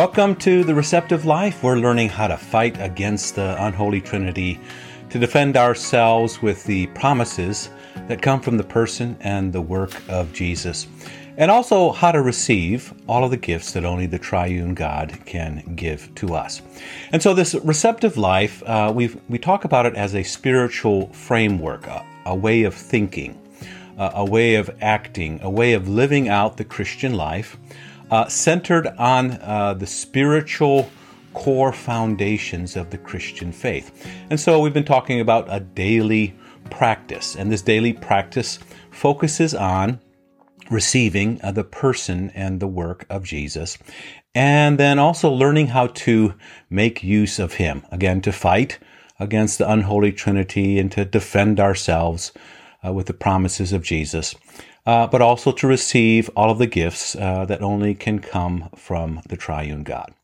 Welcome to the Receptive Life. We're learning how to fight against the unholy trinity, to defend ourselves with the promises that come from the person and the work of Jesus, and also how to receive all of the gifts that only the triune God can give to us. And so, this receptive life, uh, we we talk about it as a spiritual framework, a, a way of thinking, uh, a way of acting, a way of living out the Christian life uh, centered on uh, the spiritual core foundations of the Christian faith. And so we've been talking about a daily practice, and this daily practice focuses on receiving uh, the person and the work of Jesus, and then also learning how to make use of Him. Again, to fight against the unholy Trinity and to defend ourselves uh, with the promises of Jesus uh, but also to receive all of the gifts uh, that only can come from the triune God.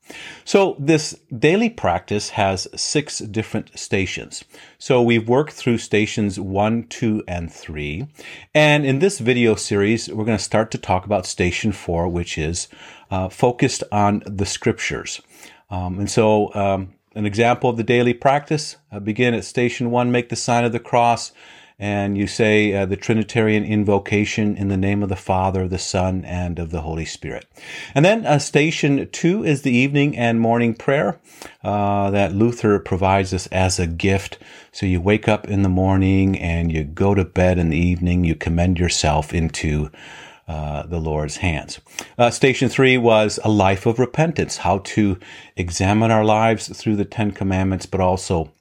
So this daily practice has six different stations. So we've worked through stations one, two, and three. And in this video series, we're going to start to talk about station four, which is uh, focused on the scriptures. Um, and so, um, an example of the daily practice, uh, begin at station one, make the sign of the cross and you say uh, the Trinitarian invocation in the name of the Father, the Son, and of the Holy Spirit. And then uh, station two is the evening and morning prayer uh, that Luther provides us as a gift. So you wake up in the morning and you go to bed in the evening, you commend yourself into uh, the Lord's hands. Uh, station three was a life of repentance, how to examine our lives through the Ten Commandments, but also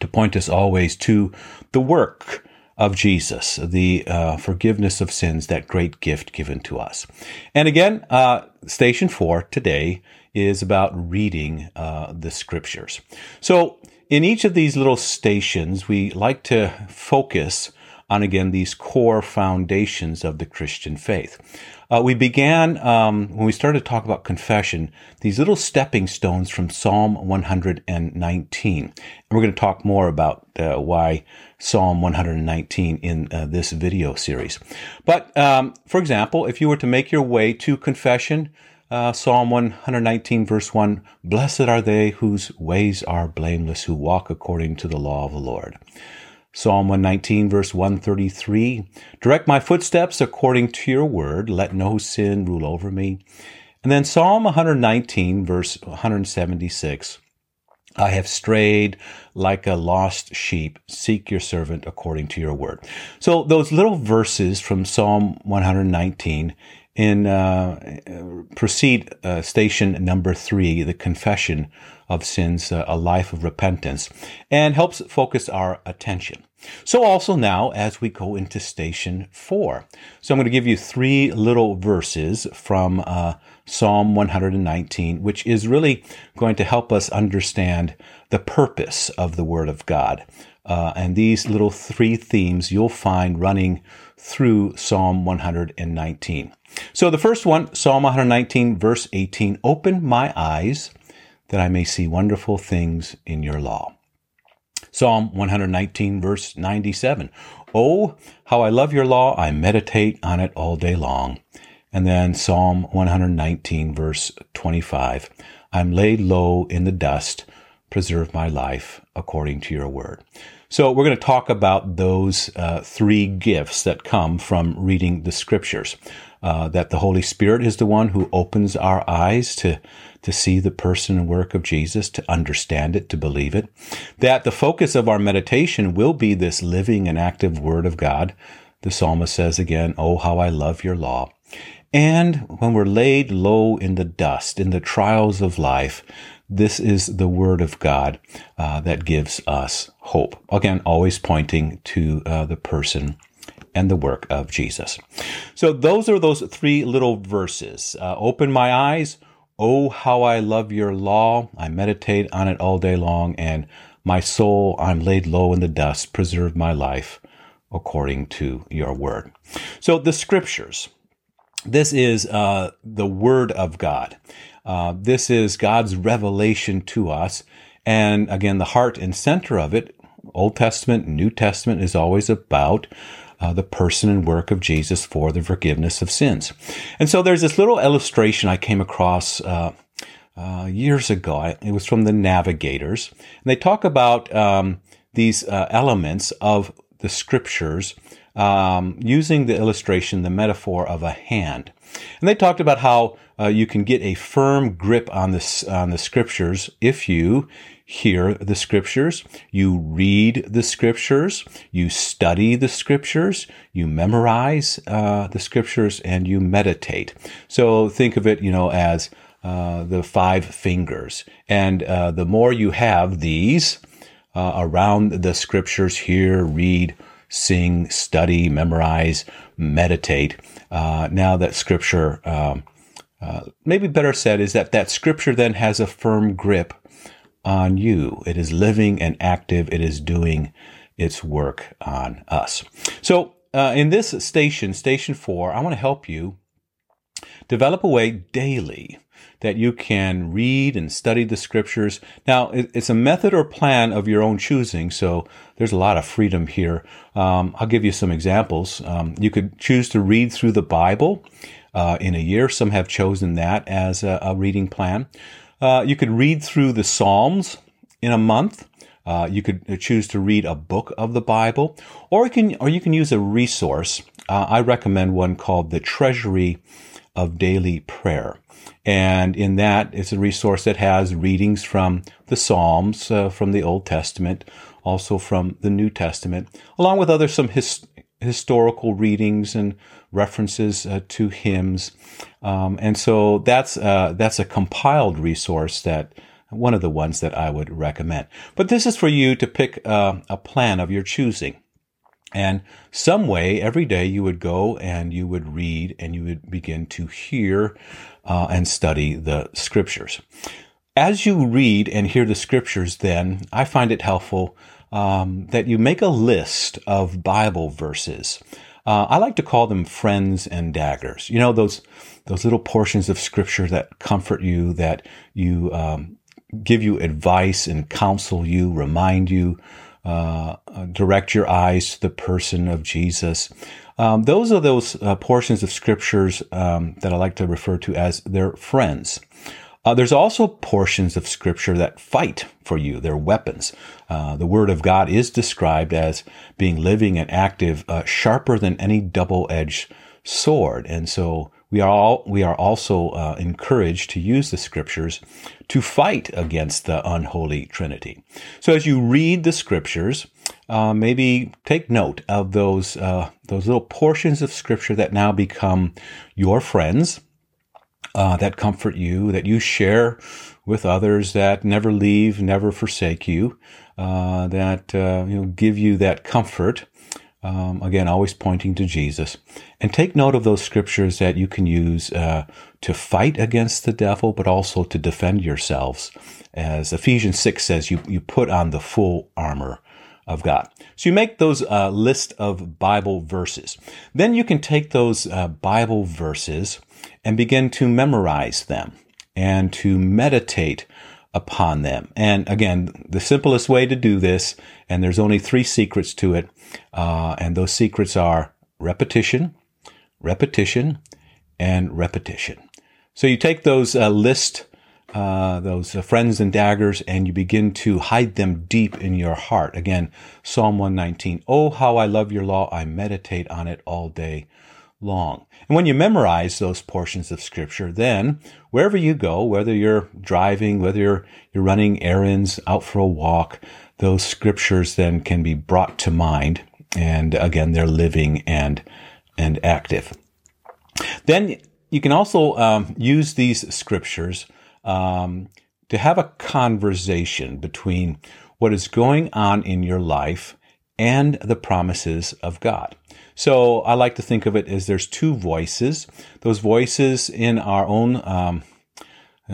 to point us always to the work of Jesus, the uh, forgiveness of sins, that great gift given to us. And again, uh, station four today is about reading uh, the scriptures. So, in each of these little stations, we like to focus on again these core foundations of the Christian faith. Uh, we began, um, when we started to talk about confession, these little stepping stones from Psalm 119. And we're going to talk more about uh, why Psalm 119 in uh, this video series. But um, for example, if you were to make your way to confession, uh, Psalm 119, verse 1 Blessed are they whose ways are blameless, who walk according to the law of the Lord. Psalm 119, verse 133 Direct my footsteps according to your word, let no sin rule over me. And then Psalm 119, verse 176 I have strayed like a lost sheep. Seek your servant according to your word. So those little verses from Psalm 119 in uh, proceed uh, station number three, the confession of sins, uh, a life of repentance, and helps focus our attention. So also now as we go into station four. So I'm going to give you three little verses from uh, Psalm 119, which is really going to help us understand the purpose of the Word of God. Uh, and these little three themes you'll find running through Psalm 119. So the first one, Psalm 119, verse 18 Open my eyes that I may see wonderful things in your law. Psalm 119, verse 97. Oh, how I love your law. I meditate on it all day long. And then Psalm 119, verse 25. I'm laid low in the dust. Preserve my life according to your word. So we're going to talk about those uh, three gifts that come from reading the scriptures. Uh, that the Holy Spirit is the one who opens our eyes to to see the person and work of Jesus, to understand it, to believe it. That the focus of our meditation will be this living and active Word of God. The psalmist says again, Oh, how I love your law. And when we're laid low in the dust, in the trials of life, this is the Word of God uh, that gives us hope. Again, always pointing to uh, the person and the work of Jesus. So those are those three little verses. Uh, open my eyes, Oh, how I love your law. I meditate on it all day long, and my soul, I'm laid low in the dust. Preserve my life according to your word. So, the scriptures. This is uh, the word of God. Uh, this is God's revelation to us. And again, the heart and center of it, Old Testament, New Testament, is always about uh, the person and work of Jesus for the forgiveness of sins. And so there's this little illustration I came across uh, uh, years ago. It was from the Navigators. And they talk about um, these uh, elements of the scriptures um, using the illustration, the metaphor of a hand. And they talked about how uh, you can get a firm grip on this on the scriptures if you hear the scriptures, you read the scriptures, you study the scriptures, you memorize uh, the scriptures, and you meditate. So think of it, you know, as uh, the five fingers. And uh, the more you have these uh, around the scriptures, hear, read, sing, study, memorize, meditate. Uh, now that scripture, um, uh, maybe better said, is that that scripture then has a firm grip on you. It is living and active. It is doing its work on us. So, uh, in this station, station four, I want to help you develop a way daily that you can read and study the scriptures. Now, it's a method or plan of your own choosing, so there's a lot of freedom here. Um, I'll give you some examples. Um, you could choose to read through the Bible uh, in a year. Some have chosen that as a, a reading plan. Uh, you could read through the Psalms in a month. Uh, you could choose to read a book of the Bible, or you can, or you can use a resource. Uh, I recommend one called the Treasury of Daily Prayer. And in that, it's a resource that has readings from the Psalms, uh, from the Old Testament, also from the New Testament, along with other some his, historical readings and references uh, to hymns. Um, and so that's uh, that's a compiled resource that one of the ones that I would recommend. But this is for you to pick uh, a plan of your choosing. And some way every day you would go and you would read and you would begin to hear uh, and study the scriptures. As you read and hear the scriptures, then I find it helpful um, that you make a list of Bible verses. Uh, I like to call them friends and daggers. You know those those little portions of scripture that comfort you, that you um, give you advice and counsel you, remind you uh, direct your eyes to the person of Jesus. Um, those are those uh, portions of scriptures um, that I like to refer to as their friends. Uh, there's also portions of scripture that fight for you. They're weapons. Uh, the word of God is described as being living and active, uh, sharper than any double-edged sword. And so we are all, we are also uh, encouraged to use the scriptures to fight against the unholy Trinity. So as you read the scriptures, uh, maybe take note of those uh, those little portions of scripture that now become your friends, uh, that comfort you, that you share with others, that never leave, never forsake you, uh, that uh, you know give you that comfort. Um, again, always pointing to Jesus. And take note of those scriptures that you can use uh, to fight against the devil, but also to defend yourselves. As Ephesians 6 says, you, you put on the full armor of God. So you make those uh, list of Bible verses. Then you can take those uh, Bible verses and begin to memorize them and to meditate upon them. And again, the simplest way to do this, and there's only three secrets to it, uh, and those secrets are repetition, repetition, and repetition. So you take those uh, list, uh, those uh, friends and daggers, and you begin to hide them deep in your heart. Again, Psalm 119. Oh, how I love your law. I meditate on it all day long. And when you memorize those portions of scripture, then wherever you go, whether you're driving, whether you're, you're running errands, out for a walk, those scriptures then can be brought to mind. And again, they're living and, and active. Then you can also um, use these scriptures um, to have a conversation between what is going on in your life and the promises of God. So I like to think of it as there's two voices. Those voices in our own um,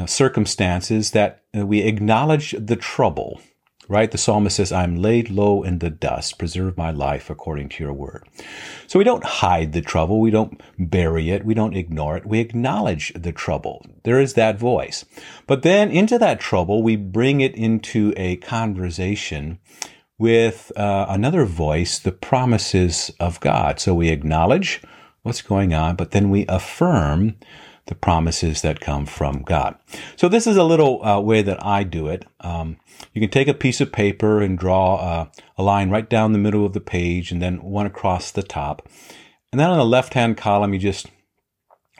circumstances that uh, we acknowledge the trouble, right? The psalmist says, I'm laid low in the dust. Preserve my life according to your word. So we don't hide the trouble. We don't bury it. We don't ignore it. We acknowledge the trouble. There is that voice. But then into that trouble, we bring it into a conversation with uh, another voice, the promises of God. So we acknowledge what's going on, but then we affirm the promises that come from God. So this is a little uh, way that I do it. Um, you can take a piece of paper and draw uh, a line right down the middle of the page and then one across the top. And then on the left-hand column, you just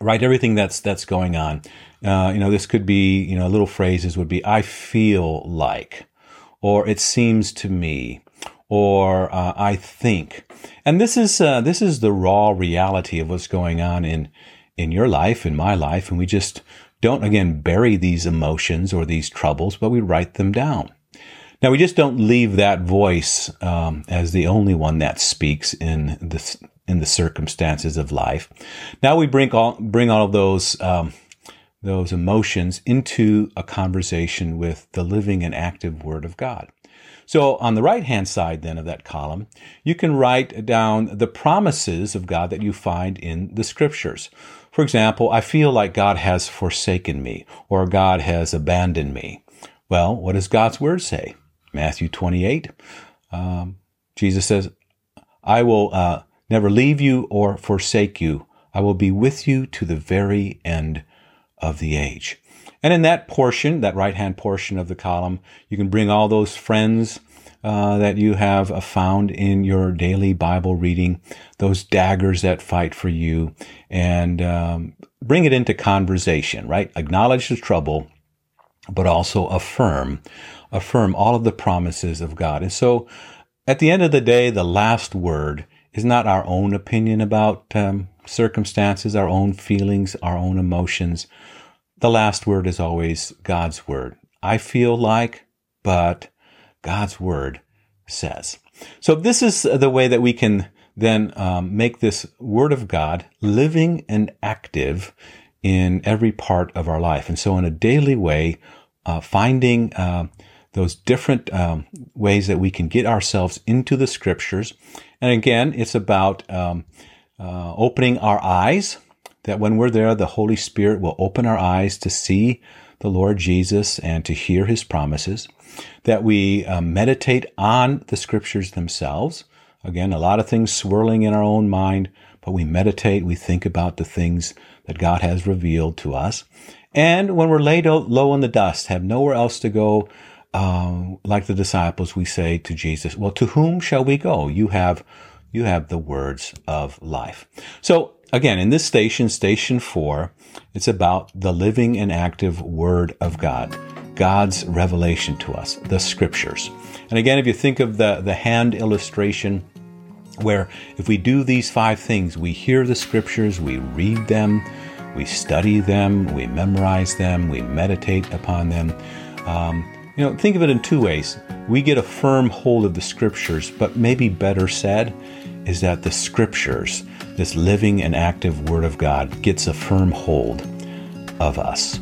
write everything that's that's going on. Uh, you know, this could be, you know, little phrases would be, I feel like, or it seems to me, or uh, I think. And this is uh, this is the raw reality of what's going on in in your life, in my life, and we just don't again bury these emotions or these troubles, but we write them down. Now we just don't leave that voice um, as the only one that speaks in the in the circumstances of life. Now we bring all bring all of those um, those emotions into a conversation with the living and active Word of God. So on the right hand side then of that column, you can write down the promises of God that you find in the scriptures. For example, I feel like God has forsaken me or God has abandoned me. Well, what does God's word say? Matthew 28. Um, Jesus says, I will uh, never leave you or forsake you. I will be with you to the very end of the age. And in that portion, that right hand portion of the column, you can bring all those friends uh, that you have uh, found in your daily Bible reading, those daggers that fight for you, and um, bring it into conversation, right? Acknowledge the trouble, but also affirm, affirm all of the promises of God. And so at the end of the day, the last word is not our own opinion about um, circumstances, our own feelings, our own emotions. The last word is always God's word. I feel like, but God's word says. So this is the way that we can then um, make this word of God living and active in every part of our life. And so in a daily way, uh, finding uh, those different um, ways that we can get ourselves into the scriptures. And again, it's about um, uh, opening our eyes, that when we're there, the Holy Spirit will open our eyes to see the Lord Jesus and to hear his promises that we uh, meditate on the scriptures themselves. Again, a lot of things swirling in our own mind, but we meditate, we think about the things that God has revealed to us. And when we're laid low in the dust, have nowhere else to go, um, like the disciples, we say to Jesus, well, to whom shall we go? You have, you have the words of life. So again, in this station, station four, it's about the living and active word of God. God's revelation to us, the scriptures. And again, if you think of the, the hand illustration, where if we do these five things, we hear the scriptures, we read them, we study them, we memorize them, we meditate upon them. Um, you know, think of it in two ways. We get a firm hold of the scriptures, but maybe better said is that the scriptures, this living and active word of God, gets a firm hold of us.